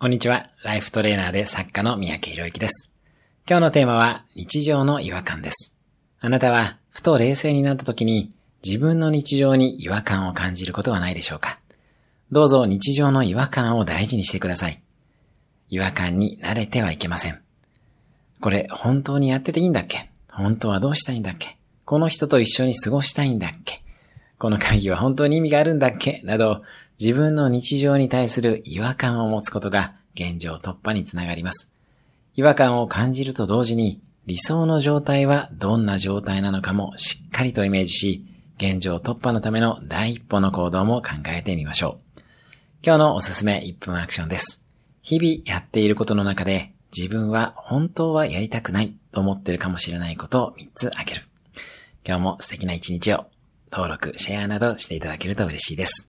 こんにちは。ライフトレーナーで作家の三宅博之です。今日のテーマは日常の違和感です。あなたはふと冷静になった時に自分の日常に違和感を感じることはないでしょうか？どうぞ日常の違和感を大事にしてください。違和感に慣れてはいけません。これ本当にやってていいんだっけ？本当はどうしたいんだっけ？この人と一緒に過ごしたいんだっけ？この会議は本当に意味があるんだっけ？など、自分の日常に対する違和感を持つことが現状突破につながります。違和感を感じると同時に、理想の状態はどんな状態なのかもしっかりとイメージし、現状突破のための第一歩の行動も考えてみましょう。今日のおすすめ1分アクションです。日々やっていることの中で、自分は本当はやりたくないと思ってるかもしれないことを3つ挙げる。今日も素敵な一日を登録、シェアなどしていただけると嬉しいです。